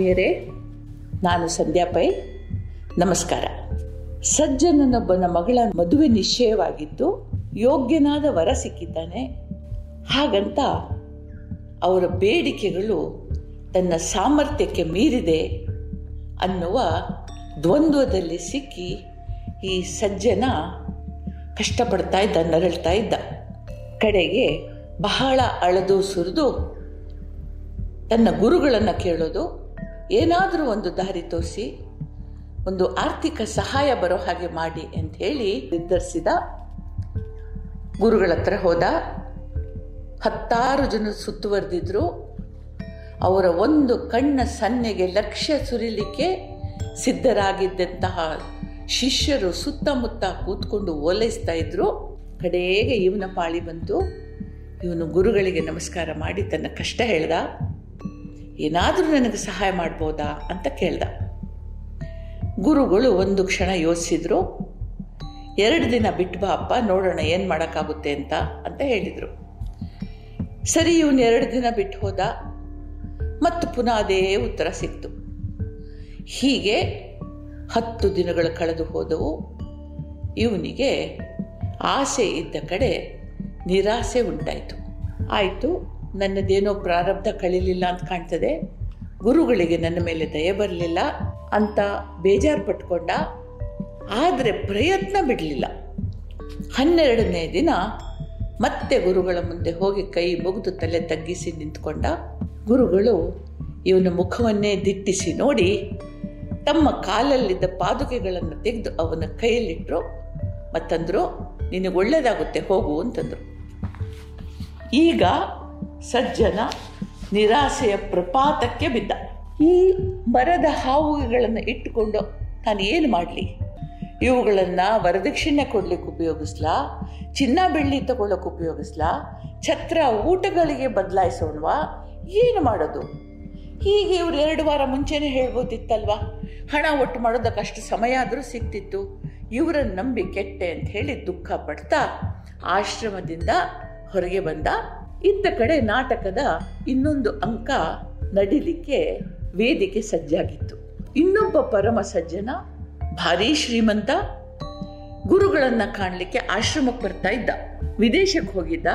ಆತ್ಮೀಯರೇ ನಾನು ಸಂಧ್ಯಾ ಪೈ. ನಮಸ್ಕಾರ. ಸಜ್ಜನನೊಬ್ಬನ ಮಗಳ ಮದುವೆ ನಿಶ್ಚಯವಾಗಿದ್ದು, ಯೋಗ್ಯನಾದ ವರ ಸಿಕ್ಕಿದ್ದಾನೆ. ಹಾಗಂತ ಅವರ ಬೇಡಿಕೆಗಳು ತನ್ನ ಸಾಮರ್ಥ್ಯಕ್ಕೆ ಮೀರಿದೆ ಅನ್ನುವ ದ್ವಂದ್ವದಲ್ಲಿ ಸಿಕ್ಕಿ ಈ ಸಜ್ಜನ ಕಷ್ಟಪಡ್ತಾ ಇದ್ದ, ನರಳ್ತಾ ಇದ್ದ. ಕಡೆಗೆ ಬಹಳ ಅಳದು ಸುರಿದು ತನ್ನ ಗುರುಗಳನ್ನು ಕೇಳೋದು ಏನಾದರೂ ಒಂದು ದಾರಿ ತೋರಿಸಿ, ಒಂದು ಆರ್ಥಿಕ ಸಹಾಯ ಬರೋ ಹಾಗೆ ಮಾಡಿ ಅಂತ ಹೇಳಿ ನಿರ್ಧರಿಸಿದ ಗುರುಗಳ ಹತ್ರ ಹೋದ. ಹತ್ತಾರು ಜನ ಸುತ್ತುವರೆದಿದ್ರು. ಅವರ ಒಂದು ಕಣ್ಣ ಸನ್ನೆಗೆ ಲಕ್ಷ್ಯ ಸುರಿಲಿಕ್ಕೆ ಸಿದ್ಧರಾಗಿದ್ದಂತಹ ಶಿಷ್ಯರು ಸುತ್ತಮುತ್ತ ಕೂತ್ಕೊಂಡು ಓಲೈಸ್ತಾ ಇದ್ರು. ಕಡೆಗೆ ಇವನ ಪಾಳಿ ಬಂತು. ಇವನು ಗುರುಗಳಿಗೆ ನಮಸ್ಕಾರ ಮಾಡಿ ತನ್ನ ಕಷ್ಟ ಹೇಳ್ದ. ಏನಾದರೂ ನನಗೆ ಸಹಾಯ ಮಾಡ್ಬೋದಾ ಅಂತ ಕೇಳ್ದ. ಗುರುಗಳು ಒಂದು ಕ್ಷಣ ಯೋಚಿಸಿದ್ರು, ಎರಡು ದಿನ ಬಿಟ್ಟು ಬಾ ಅಪ್ಪ, ನೋಡೋಣ ಏನು ಮಾಡೋಕ್ಕಾಗುತ್ತೆ ಅಂತ ಅಂತ ಹೇಳಿದರು. ಸರಿ, ಇವನು ಎರಡು ದಿನ ಬಿಟ್ಟು ಹೋದ, ಮತ್ತು ಪುನಃ ಅದೇ ಉತ್ತರ ಸಿಕ್ತು. ಹೀಗೆ ಹತ್ತು ದಿನಗಳು ಕಳೆದು ಹೋದವು. ಇವನಿಗೆ ಆಸೆ ಇದ್ದ ಕಡೆ ನಿರಾಸೆ ಉಂಟಾಯಿತು. ಆಯಿತು ನನ್ನದೇನೋ ಪ್ರಾರಬ್ಧ ಕಳೀಲಿಲ್ಲ ಅಂತ ಕಾಣ್ತದೆ. ಗುರುಗಳಿಗೆ ನನ್ನ ಮೇಲೆ ದಯ ಬರಲಿಲ್ಲ ಅಂತ ಬೇಜಾರು ಪಟ್ಕೊಂಡ. ಆದರೆ ಪ್ರಯತ್ನ ಬಿಡಲಿಲ್ಲ. ಹನ್ನೆರಡನೇ ದಿನ ಮತ್ತೆ ಗುರುಗಳ ಮುಂದೆ ಹೋಗಿ ಕೈ ಮುಗಿದು ತಲೆ ತಗ್ಗಿಸಿ ನಿಂತ್ಕೊಂಡ. ಗುರುಗಳು ಇವನ ಮುಖವನ್ನೇ ದಿಟ್ಟಿಸಿ ನೋಡಿ ತಮ್ಮ ಕಾಲಲ್ಲಿದ್ದ ಪಾದುಕೆಗಳನ್ನು ತೆಗೆದು ಅವನ ಕೈಯಲ್ಲಿಟ್ಟರು ಮತ್ತಂದರು, ನಿನಗೆ ಒಳ್ಳೆಯದಾಗುತ್ತೆ ಹೋಗು ಅಂತಂದರು. ಈಗ ಸಜ್ಜನ ನಿರಾಸೆಯ ಪ್ರಪಾತಕ್ಕೆ ಬಿದ್ದ. ಈ ಮರದ ಹಾವುಗಳನ್ನು ಇಟ್ಟುಕೊಂಡು ನಾನು ಏನು ಮಾಡಲಿ? ಇವುಗಳನ್ನು ವರದಕ್ಷಿಣೆ ಕೊಡ್ಲಿಕ್ಕೆ ಉಪಯೋಗಿಸ್ಲಾ? ಚಿನ್ನ ಬೆಳ್ಳಿ ತಗೊಳ್ಳೋಕೆ ಉಪಯೋಗಿಸ್ಲಾ? ಛತ್ರ ಊಟಗಳಿಗೆ ಬದಲಾಯಿಸೋಣವಾ? ಏನು ಮಾಡೋದು? ಹೀಗೆ ಇವ್ರು ಎರಡು ವಾರ ಮುಂಚೆನೇ ಹೇಳ್ಬೋದಿತ್ತಲ್ವಾ? ಹಣ ಒಟ್ಟು ಮಾಡೋದಕ್ಕೆ ಅಷ್ಟು ಸಮಯ ಆದರೂ ಸಿಗ್ತಿತ್ತು. ಇವರನ್ನು ನಂಬಿ ಕೆಟ್ಟೆ ಅಂತ ಹೇಳಿ ದುಃಖ ಪಡ್ತಾ ಆಶ್ರಮದಿಂದ ಹೊರಗೆ ಬಂದ. ಇದ್ದ ಕಡೆ ನಾಟಕದ ಇನ್ನೊಂದು ಅಂಕ ನಡಿಲಿಕ್ಕೆ ವೇದಿಕೆ ಸಜ್ಜಾಗಿತ್ತು. ಇನ್ನೊಬ್ಬ ಪರಮ ಸಜ್ಜನ ಭಾರೀ ಶ್ರೀಮಂತ ಗುರುಗಳನ್ನ ಕಾಣಲಿಕ್ಕೆ ಆಶ್ರಮಕ್ಕೆ ಬರ್ತಾ ಇದ್ದ. ವಿದೇಶಕ್ಕೆ ಹೋಗಿದ್ದ,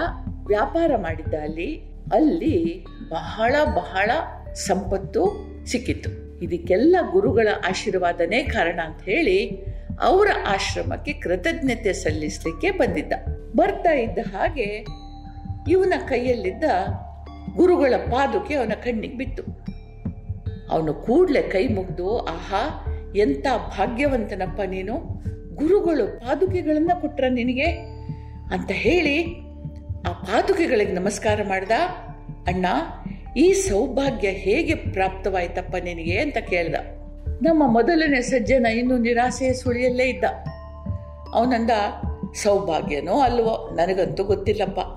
ವ್ಯಾಪಾರ ಮಾಡಿದ್ದ ಅಲ್ಲಿ ಅಲ್ಲಿ ಬಹಳ ಬಹಳ ಸಂಪತ್ತು ಸಿಕ್ಕಿತ್ತು. ಇದಕ್ಕೆಲ್ಲ ಗುರುಗಳ ಆಶೀರ್ವಾದನೇ ಕಾರಣ ಅಂತ ಹೇಳಿ ಅವರ ಆಶ್ರಮಕ್ಕೆ ಕೃತಜ್ಞತೆ ಸಲ್ಲಿಸಲಿಕ್ಕೆ ಬಂದಿದ್ದ. ಬರ್ತಾ ಇದ್ದ ಹಾಗೆ ಇವನ ಕೈಯಲ್ಲಿದ್ದ ಗುರುಗಳ ಪಾದುಕೆ ಅವನ ಕಣ್ಣಿಗೆ ಬಿತ್ತು. ಅವನು ಕೂಡಲೇ ಕೈ ಮುಗಿದು, ಆಹಾ, ಎಂಥ ಭಾಗ್ಯವಂತನಪ್ಪ ನೀನು. ಗುರುಗಳು ಪಾದುಕೆಗಳನ್ನ ಕೊಟ್ರ ನಿನಗೆ? ಅಂತ ಹೇಳಿ ಆ ಪಾದುಕೆಗಳಿಗೆ ನಮಸ್ಕಾರ ಮಾಡ್ದ, ಅಣ್ಣ, ಈ ಸೌಭಾಗ್ಯ ಹೇಗೆ ಪ್ರಾಪ್ತವಾಯ್ತಪ್ಪ ನಿನಗೆ? ಅಂತ ಕೇಳ್ದ. ನಮ್ಮ ಮೊದಲನೇ ಸಜ್ಜನ ಇನ್ನು ನಿರಾಸೆಯ ಸುಳಿಯಲ್ಲೇ ಇದ್ದ. ಅವನಂದ, ಸೌಭಾಗ್ಯನೋ ಅಲ್ವೋ, ನನಗಂತೂ ಗೊತ್ತಿಲ್ಲಪ್ಪ.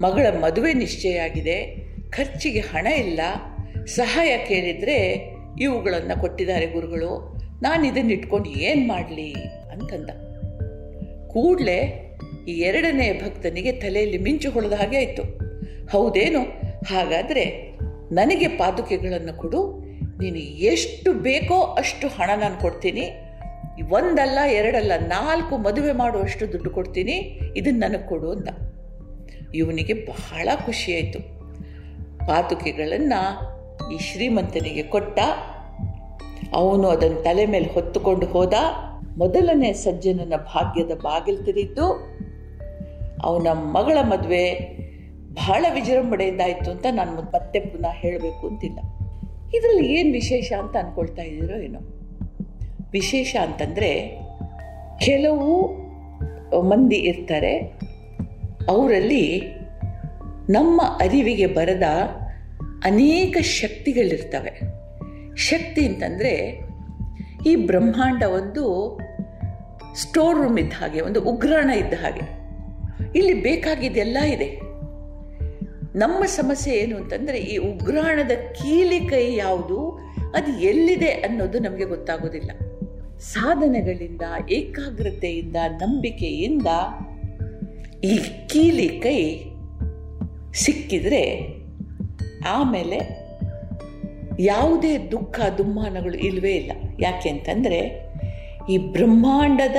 ಮಗಳ ಮದುವೆ ನಿಶ್ಚಯ ಆಗಿದೆ. ಖರ್ಚಿಗೆ ಹಣ ಇಲ್ಲ. ಸಹಾಯ ಕೇಳಿದರೆ ಇವುಗಳನ್ನು ಕೊಟ್ಟಿದ್ದಾರೆ ಗುರುಗಳು. ನಾನು ಇದನ್ನು ಇಟ್ಕೊಂಡು ಏನು ಮಾಡಲಿ? ಅಂತಂದ. ಕೂಡಲೇ ಈ ಎರಡನೇ ಭಕ್ತನಿಗೆ ತಲೆಯಲ್ಲಿ ಮಿಂಚು ಹೊಳೆದ ಹಾಗೆ ಆಯಿತು. ಹೌದೇನು? ಹಾಗಾದರೆ ನನಗೆ ಪಾದುಕೆಗಳನ್ನು ಕೊಡು. ನೀನು ಎಷ್ಟು ಬೇಕೋ ಅಷ್ಟು ಹಣ ನಾನು ಕೊಡ್ತೀನಿ. ಒಂದಲ್ಲ ಎರಡಲ್ಲ ನಾಲ್ಕು ಮದುವೆ ಮಾಡುವಷ್ಟು ದುಡ್ಡು ಕೊಡ್ತೀನಿ. ಇದನ್ನು ನನಗೆ ಕೊಡು ಅಂದ ಇವನಿಗೆ ಬಹಳ ಖುಷಿಯಾಯಿತು. ಪಾತುಕೆಗಳನ್ನು ಈ ಶ್ರೀಮಂತನಿಗೆ ಕೊಟ್ಟ. ಅವನು ಅದನ್ನು ತಲೆ ಮೇಲೆ ಹೊತ್ತುಕೊಂಡು ಹೋದ. ಮೊದಲನೇ ಸಜ್ಜನನ ಭಾಗ್ಯದ ಬಾಗಿಲು ತೆರೆಯಿತು. ಅವನ ಮಗಳ ಮದುವೆ ಬಹಳ ವಿಜೃಂಭಣೆಯಿಂದ ಆಯಿತು ಅಂತ ನಾನು ಮತ್ತೆ ಪುನಃ ಹೇಳಬೇಕು ಅಂತಿಲ್ಲ. ಇದರಲ್ಲಿ ಏನು ವಿಶೇಷ ಅಂತ ಅಂದ್ಕೊಳ್ತಾ ಇದ್ದೀರೋ ಏನೋ? ವಿಶೇಷ ಅಂತಂದರೆ ಕೆಲವು ಮಂದಿ ಇರ್ತಾರೆ. ಅವರಲ್ಲಿ ನಮ್ಮ ಅರಿವಿಗೆ ಬರದ ಅನೇಕ ಶಕ್ತಿಗಳಿರ್ತವೆ. ಶಕ್ತಿ ಅಂತಂದರೆ ಈ ಬ್ರಹ್ಮಾಂಡ ಒಂದು ಸ್ಟೋರ್ ರೂಮ್ ಇದ್ದ ಹಾಗೆ, ಒಂದು ಉಗ್ರಾಣ ಇದ್ದ ಹಾಗೆ. ಇಲ್ಲಿ ಬೇಕಾಗಿದ್ದೆಲ್ಲ ಇದೆ. ನಮ್ಮ ಸಮಸ್ಯೆ ಏನು ಅಂತಂದರೆ ಈ ಉಗ್ರಾಣದ ಕೀಲಿ ಕೈ ಯಾವುದು, ಅದು ಎಲ್ಲಿದೆ ಅನ್ನೋದು ನಮಗೆ ಗೊತ್ತಾಗೋದಿಲ್ಲ. ಸಾಧನೆಗಳಿಂದ, ಏಕಾಗ್ರತೆಯಿಂದ, ನಂಬಿಕೆಯಿಂದ ಈ ಕೀಲಿ ಕೈ ಸಿಕ್ಕಿದರೆ ಆಮೇಲೆ ಯಾವುದೇ ದುಃಖ ದುಮ್ಮಾನಗಳು ಇಲ್ಲವೇ ಇಲ್ಲ. ಯಾಕೆ ಅಂತಂದರೆ ಈ ಬ್ರಹ್ಮಾಂಡದ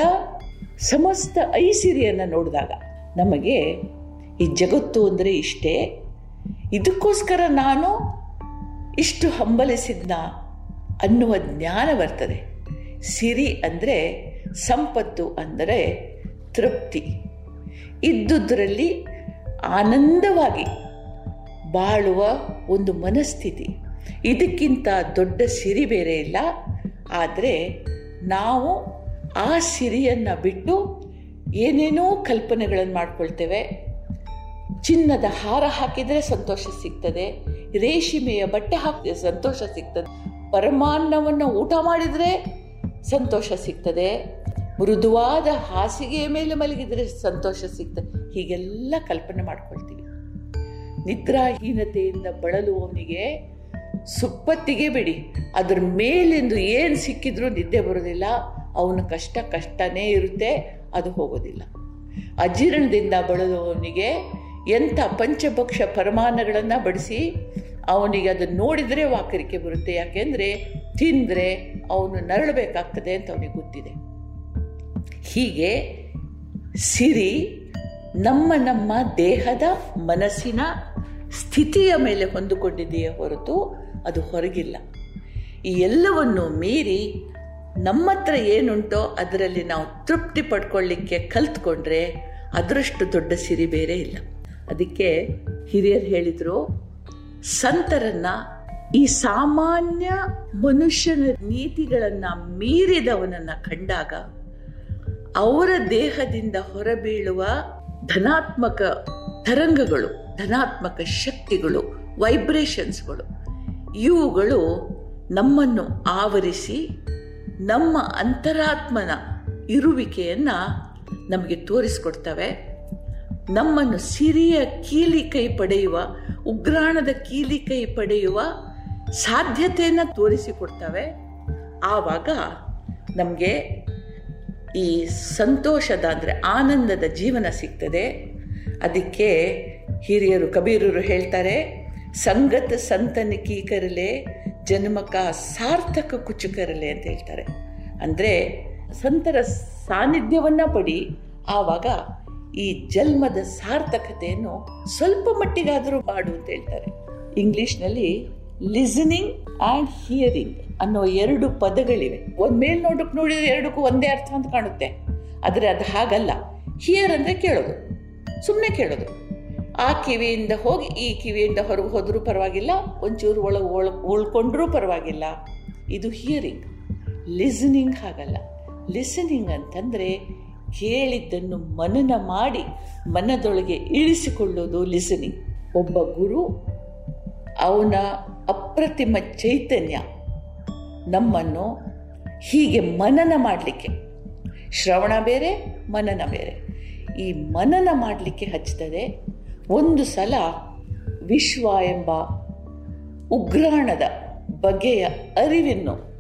ಸಮಸ್ತ ಐಸಿರಿಯನ್ನು ನೋಡಿದಾಗ ನಮಗೆ ಈ ಜಗತ್ತು ಅಂದರೆ ಇಷ್ಟೇ. ಇದಕ್ಕೋಸ್ಕರ ನಾನು ಇಷ್ಟು ಹಂಬಲಿಸಿದ್ನ ಅನ್ನುವ ಜ್ಞಾನ ಬರ್ತದೆ ಸಿರಿ ಅಂದರೆ ಸಂಪತ್ತು ಅಂದರೆ ತೃಪ್ತಿ. ಇದ್ದುದರಲ್ಲಿ ಆನಂದವಾಗಿ ಬಾಳುವ ಒಂದು ಮನಸ್ಥಿತಿ. ಇದಕ್ಕಿಂತ ದೊಡ್ಡ ಸಿರಿ ಬೇರೆ ಇಲ್ಲ. ಆದರೆ ನಾವು ಆ ಸಿರಿಯನ್ನು ಬಿಟ್ಟು ಏನೇನೋ ಕಲ್ಪನೆಗಳನ್ನು ಮಾಡ್ಕೊಳ್ತೇವೆ. ಚಿನ್ನದ ಹಾರ ಹಾಕಿದರೆ ಸಂತೋಷ ಸಿಗ್ತದೆ. ರೇಷ್ಮೆಯ ಬಟ್ಟೆ ಹಾಕಿದ್ರೆ ಸಂತೋಷ ಸಿಗ್ತದೆ. ಪರಮಾನ್ನವನ್ನು ಊಟ ಮಾಡಿದರೆ ಸಂತೋಷ ಸಿಗ್ತದೆ. ಮೃದುವಾದ ಹಾಸಿಗೆಯ ಮೇಲೆ ಮಲಗಿದರೆ ಸಂತೋಷ ಸಿಗ್ತದೆ. ಹೀಗೆಲ್ಲ ಕಲ್ಪನೆ ಮಾಡ್ಕೊಳ್ತೀವಿ. ನಿದ್ರಾಹೀನತೆಯಿಂದ ಬಳಲುವವನಿಗೆ ಸುಪ್ಪತ್ತಿಗೆ ಬಿಡಿ. ಅದ್ರ ಮೇಲೆಂದು ಏನು ಸಿಕ್ಕಿದ್ರೂ ನಿದ್ದೆ ಬರೋದಿಲ್ಲ. ಅವನ ಕಷ್ಟ ಕಷ್ಟನೇ ಇರುತ್ತೆ. ಅದು ಹೋಗೋದಿಲ್ಲ. ಅಜೀರ್ಣದಿಂದ ಬಳಲುವವನಿಗೆ ಎಂಥ ಪಂಚಭಕ್ಷ ಪರಮಾನಗಳನ್ನು ಬಡಿಸಿ ಅವನಿಗೆ ಅದನ್ನು ನೋಡಿದರೆ ವಾಕರಿಕೆ ಬರುತ್ತೆ. ಯಾಕೆಂದರೆ ತಿಂದರೆ ಅವನು ನರಳಬೇಕಾಗ್ತದೆ ಅಂತ ಅವನಿಗೆ ಗೊತ್ತಿದೆ. ಹೀಗೆ ಸಿರಿ ನಮ್ಮ ನಮ್ಮ ದೇಹದ ಮನಸ್ಸಿನ ಸ್ಥಿತಿಯ ಮೇಲೆ ಹೊಂದಿಕೊಂಡಿದೆಯೇ ಹೊರತು ಅದು ಹೊರಗಿಲ್ಲ. ಈ ಎಲ್ಲವನ್ನು ಮೀರಿ ನಮ್ಮ ಹತ್ರ ಏನುಂಟೋ ಅದರಲ್ಲಿ ನಾವು ತೃಪ್ತಿ ಪಡ್ಕೊಳ್ಳಿಕ್ಕೆ ಕಲ್ತ್ಕೊಂಡ್ರೆ ಅದರಷ್ಟು ದೊಡ್ಡ ಸಿರಿ ಬೇರೆ ಇಲ್ಲ. ಅದಕ್ಕೆ ಹಿರಿಯರು ಹೇಳಿದರು, ಸಂತರನ್ನ ಈ ಸಾಮಾನ್ಯ ಮನುಷ್ಯನ ನೀತಿಗಳನ್ನು ಮೀರಿದವನನ್ನ ಕಂಡಾಗ ಅವರ ದೇಹದಿಂದ ಹೊರಬೀಳುವ ಧನಾತ್ಮಕ ತರಂಗಗಳು, ಧನಾತ್ಮಕ ಶಕ್ತಿಗಳು ವೈಬ್ರೇಷನ್ಸ್ಗಳು ಇವುಗಳು ನಮ್ಮನ್ನು ಆವರಿಸಿ ನಮ್ಮ ಅಂತರಾತ್ಮನ ಇರುವಿಕೆಯನ್ನು ನಮಗೆ ತೋರಿಸ್ಕೊಡ್ತವೆ. ನಮ್ಮನ್ನು ಸಿರಿಯ ಕೀಲಿ ಕೈ ಪಡೆಯುವ, ಉಗ್ರಾಣದ ಕೀಲಿ ಕೈ ಪಡೆಯುವ ಸಾಧ್ಯತೆಯನ್ನು ತೋರಿಸಿಕೊಡ್ತವೆ. ಆವಾಗ ನಮಗೆ ಈ ಸಂತೋಷದ ಅಂದರೆ ಆನಂದದ ಜೀವನ ಸಿಗ್ತದೆ. ಅದಕ್ಕೆ ಹಿರಿಯರು, ಕಬೀರರು ಹೇಳ್ತಾರೆ, ಸಂಗತ ಸಂತನ ಕೀಕರಲೆ ಜನ್ಮಕ ಸಾರ್ಥಕ ಕುಚುಕರಲೆ ಅಂತ ಹೇಳ್ತಾರೆ. ಅಂದರೆ ಸಂತರ ಸಾನ್ನಿಧ್ಯವನ್ನು ಪಡಿ, ಆವಾಗ ಈ ಜನ್ಮದ ಸಾರ್ಥಕತೆಯನ್ನು ಸ್ವಲ್ಪ ಮಟ್ಟಿಗಾದರೂ ಮಾಡು ಅಂತ ಹೇಳ್ತಾರೆ. ಇಂಗ್ಲೀಷ್ನಲ್ಲಿ ಲಿಸನಿಂಗ್ ಆ್ಯಂಡ್ ಹಿಯರಿಂಗ್ ಅನ್ನೋ ಎರಡು ಪದಗಳಿವೆ. ಒಂದು ಮೇಲ್ ನೋಟಕ್ಕೆ ನೋಡಿದ್ರೆ ಎರಡಕ್ಕೂ ಒಂದೇ ಅರ್ಥ ಅಂತ ಕಾಣುತ್ತೆ. ಆದರೆ ಅದು ಹಾಗಲ್ಲ. ಹಿಯರ್ ಅಂದರೆ ಕೇಳೋದು. ಸುಮ್ಮನೆ ಕೇಳೋದು. ಆ ಕಿವಿಯಿಂದ ಹೋಗಿ ಈ ಕಿವಿಯಿಂದ ಹೊರಗೆ ಹೋದರೂ ಪರವಾಗಿಲ್ಲ, ಒಂಚೂರು ಒಳಗೆ ಒಳ ಉಳ್ಕೊಂಡ್ರೂ ಪರವಾಗಿಲ್ಲ. ಇದು ಹಿಯರಿಂಗ್. ಲಿಸನಿಂಗ್ ಹಾಗಲ್ಲ. ಲಿಸನಿಂಗ್ ಅಂತಂದರೆ ಕೇಳಿದ್ದನ್ನು ಮನನ ಮಾಡಿ ಮನದೊಳಗೆ ಇಳಿಸಿಕೊಳ್ಳೋದು ಲಿಸನಿಂಗ್. ಒಬ್ಬ ಗುರು ಅವನ ಅಪ್ರತಿಮ ಚೈತನ್ಯ. ನಮ್ಮನ್ನು ಹೀಗೆ ಮನನ ಮಾಡಲಿಕ್ಕೆ. ಶ್ರವಣ ಬೇರೆ, ಮನನ ಬೇರೆ. ಈ ಮನನ ಮಾಡಲಿಕ್ಕೆ ಹಚ್ತದೆ ಒಂದು ಸಲ ವಿಶ್ವ ಎಂಬ ಉಗ್ರಾಣದ ಬಗೆಯ ಅರಿವನ್ನು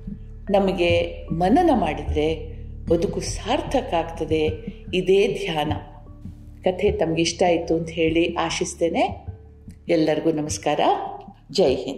ನಮಗೆ ಮನನ ಮಾಡಿದರೆ ಬದುಕು ಸಾರ್ಥಕ ಆಗ್ತದೆ. ಇದೇ ಧ್ಯಾನ. ಕಥೆ ತಮಗಿಷ್ಟ ಆಯಿತು ಅಂತ ಹೇಳಿ ಆಶಿಸ್ತೇನೆ. ಎಲ್ಲರಿಗೂ ನಮಸ್ಕಾರ. ಜೈ ಹಿಂದ್.